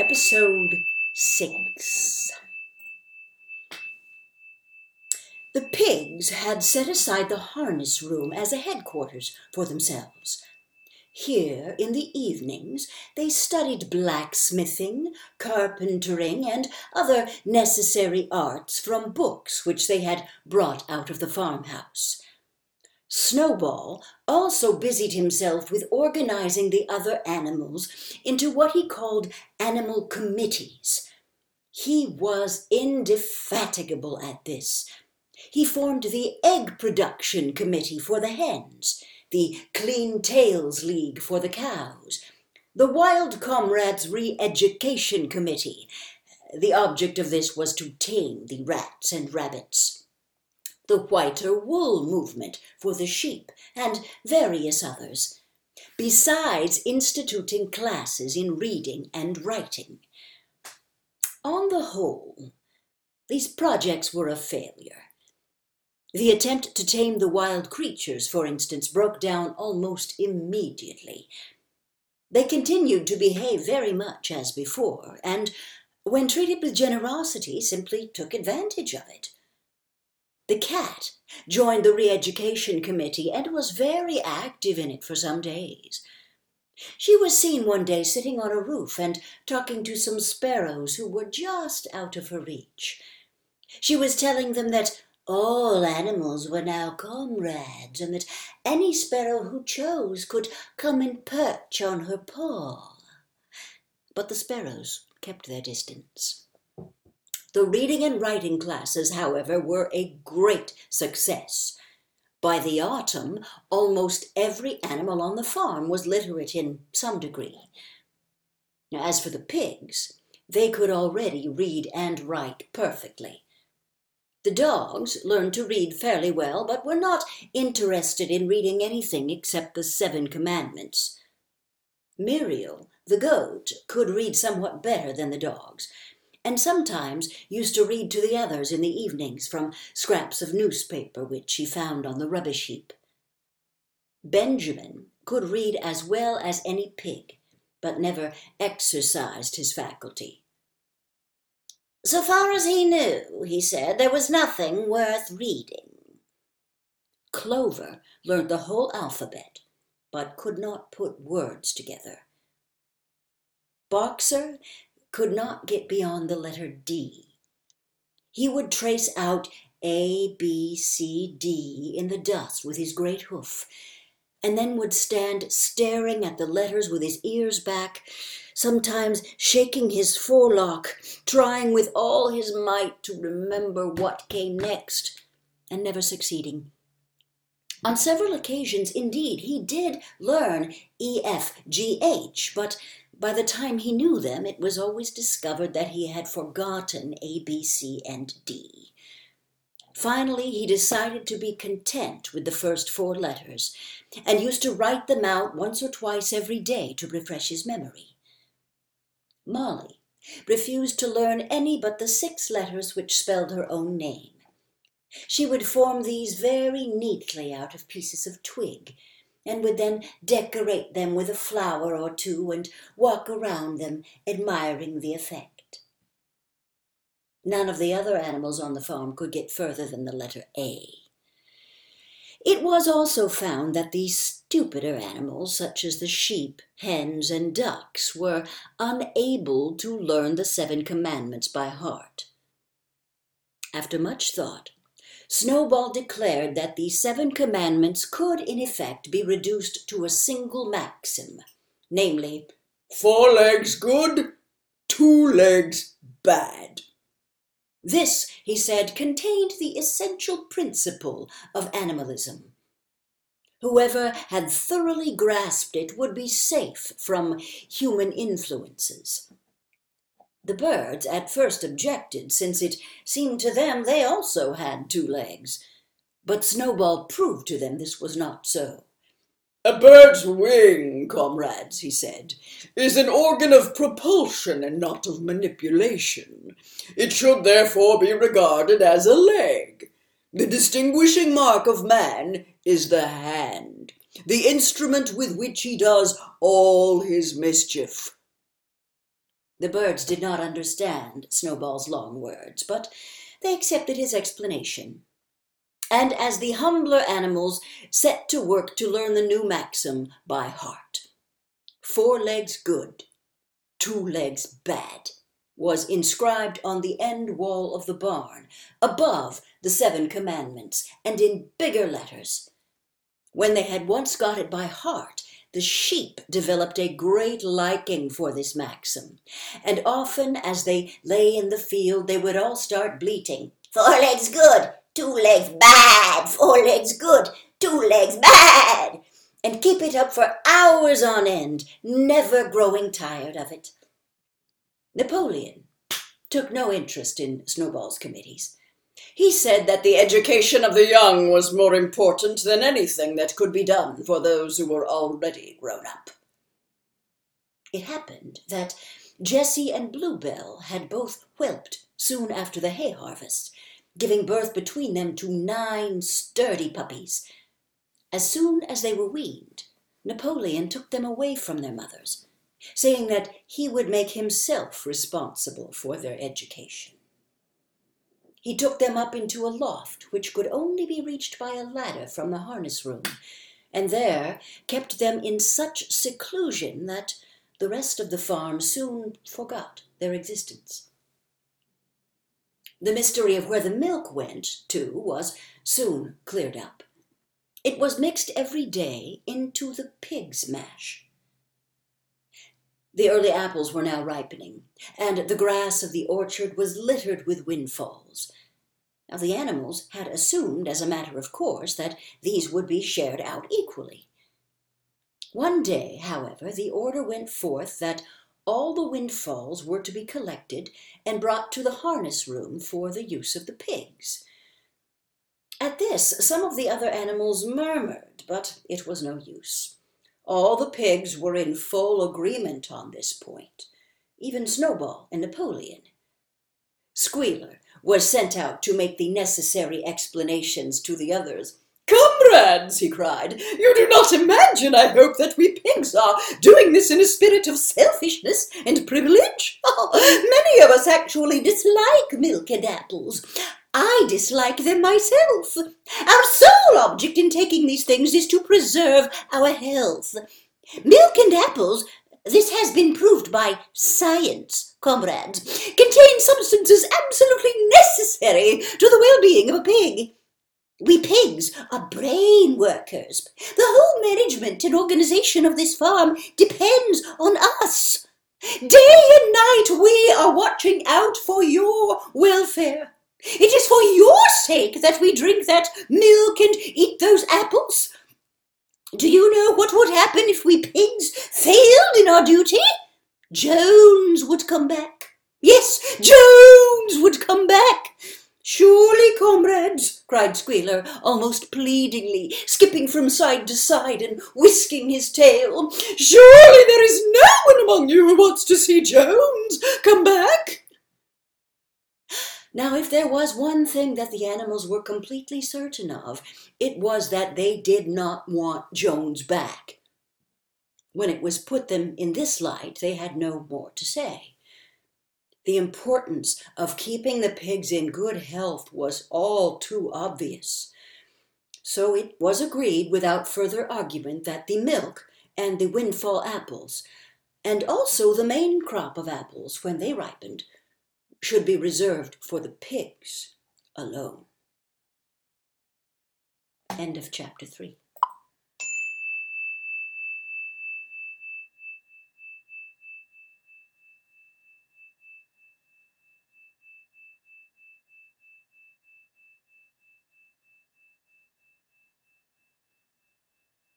Episode 6 The pigs had set aside the harness room as a headquarters for themselves. Here, in the evenings, they studied blacksmithing, carpentering, and other necessary arts from books which they had brought out of the farmhouse. Snowball also busied himself with organizing the other animals into what he called animal committees. He was indefatigable at this. He formed the Egg Production Committee for the hens, the Clean Tails League for the cows, the Wild Comrades Re-Education Committee. The object of this was to tame the rats and rabbits the whiter wool movement for the sheep, and various others, besides instituting classes in reading and writing. On the whole, these projects were a failure. The attempt to tame the wild creatures, for instance, broke down almost immediately. They continued to behave very much as before, and, when treated with generosity, simply took advantage of it. The cat joined the re-education committee and was very active in it for some days. She was seen one day sitting on a roof and talking to some sparrows who were just out of her reach. She was telling them that all animals were now comrades, and that any sparrow who chose could come and perch on her paw. But the sparrows kept their distance. The reading and writing classes, however, were a great success. By the autumn, almost every animal on the farm was literate in some degree. As for the pigs, they could already read and write perfectly. The dogs learned to read fairly well, but were not interested in reading anything except the Seven Commandments. Muriel, the goat, could read somewhat better than the dogs, and sometimes used to read to the others in the evenings from scraps of newspaper which she found on the rubbish heap. Benjamin could read as well as any pig, but never exercised his faculty. So far as he knew, he said, there was nothing worth reading. Clover learned the whole alphabet, but could not put words together. Boxer could not get beyond the letter D. He would trace out A, B, C, D in the dust with his great hoof, and then would stand staring at the letters with his ears back, sometimes shaking his forelock, trying with all his might to remember what came next, and never succeeding. On several occasions, indeed, he did learn E, F, G, H, but by the time he knew them, it was always discovered that he had forgotten A, B, C, and D. Finally, he decided to be content with the first four letters and used to write them out once or twice every day to refresh his memory. Molly refused to learn any but the six letters which spelled her own name. She would form these very neatly out of pieces of twig and would then decorate them with a flower or two and walk around them, admiring the effect. None of the other animals on the farm could get further than the letter A. It was also found that the stupider animals, such as the sheep, hens, and ducks, were unable to learn the seven commandments by heart. After much thought, Snowball declared that the seven commandments could, in effect, be reduced to a single maxim, namely, four legs good, two legs bad. This, he said, contained the essential principle of animalism. Whoever had thoroughly grasped it would be safe from human influences. The birds at first objected, since it seemed to them they also had two legs. But Snowball proved to them this was not so. A bird's wing, comrades, he said, is an organ of propulsion and not of manipulation. It should therefore be regarded as a leg. The distinguishing mark of man is the hand, the instrument with which he does all his mischief. The birds did not understand Snowball's long words, but they accepted his explanation. And as the humbler animals set to work to learn the new maxim by heart, four legs good, two legs bad, was inscribed on the end wall of the barn, above the seven commandments, and in bigger letters. When they had once got it by heart, the sheep developed a great liking for this maxim, and often as they lay in the field they would all start bleating, Four legs good, two legs bad, four legs good, two legs bad, and keep it up for hours on end, never growing tired of it. Napoleon took no interest in Snowball's committees. He said that the education of the young was more important than anything that could be done for those who were already grown up. It happened that Jessie and Bluebell had both whelped soon after the hay harvest, giving birth between them to nine sturdy puppies. As soon as they were weaned, Napoleon took them away from their mothers saying that he would make himself responsible for their education. He took them up into a loft which could only be reached by a ladder from the harness room, and there kept them in such seclusion that the rest of the farm soon forgot their existence. The mystery of where the milk went to was soon cleared up. It was mixed every day into the pig's mash. The early apples were now ripening, and the grass of the orchard was littered with windfalls. Now the animals had assumed, as a matter of course, that these would be shared out equally. One day, however, the order went forth that all the windfalls were to be collected and brought to the harness room for the use of the pigs. At this, some of the other animals murmured, but it was no use. All the pigs were in full agreement on this point, even Snowball and Napoleon. Squealer was sent out to make the necessary explanations to the others. Comrades, he cried, you do not imagine, I hope, that we pigs are doing this in a spirit of selfishness and privilege. Many of us actually dislike milk and apples. I dislike them myself. Our sole object in taking these things is to preserve our health. Milk and apples, this has been proved by science, comrades, contain substances absolutely necessary to the well-being of a pig. We pigs are brain workers. The whole management and organization of this farm depends on us. Day and night we are watching out for your welfare. It is for your sake that we drink that milk and eat those apples. Do you know what would happen if we pigs failed in our duty? Jones would come back. Yes, Jones would come back. Surely, comrades, cried Squealer, almost pleadingly, skipping from side to side and whisking his tail. Surely there is no one among you who wants to see Jones come back. Now, if there was one thing that the animals were completely certain of, it was that they did not want Jones back. When it was put them in this light, they had no more to say. The importance of keeping the pigs in good health was all too obvious. So it was agreed without further argument that the milk and the windfall apples, and also the main crop of apples when they ripened, should be reserved for the pigs alone. End of chapter 3.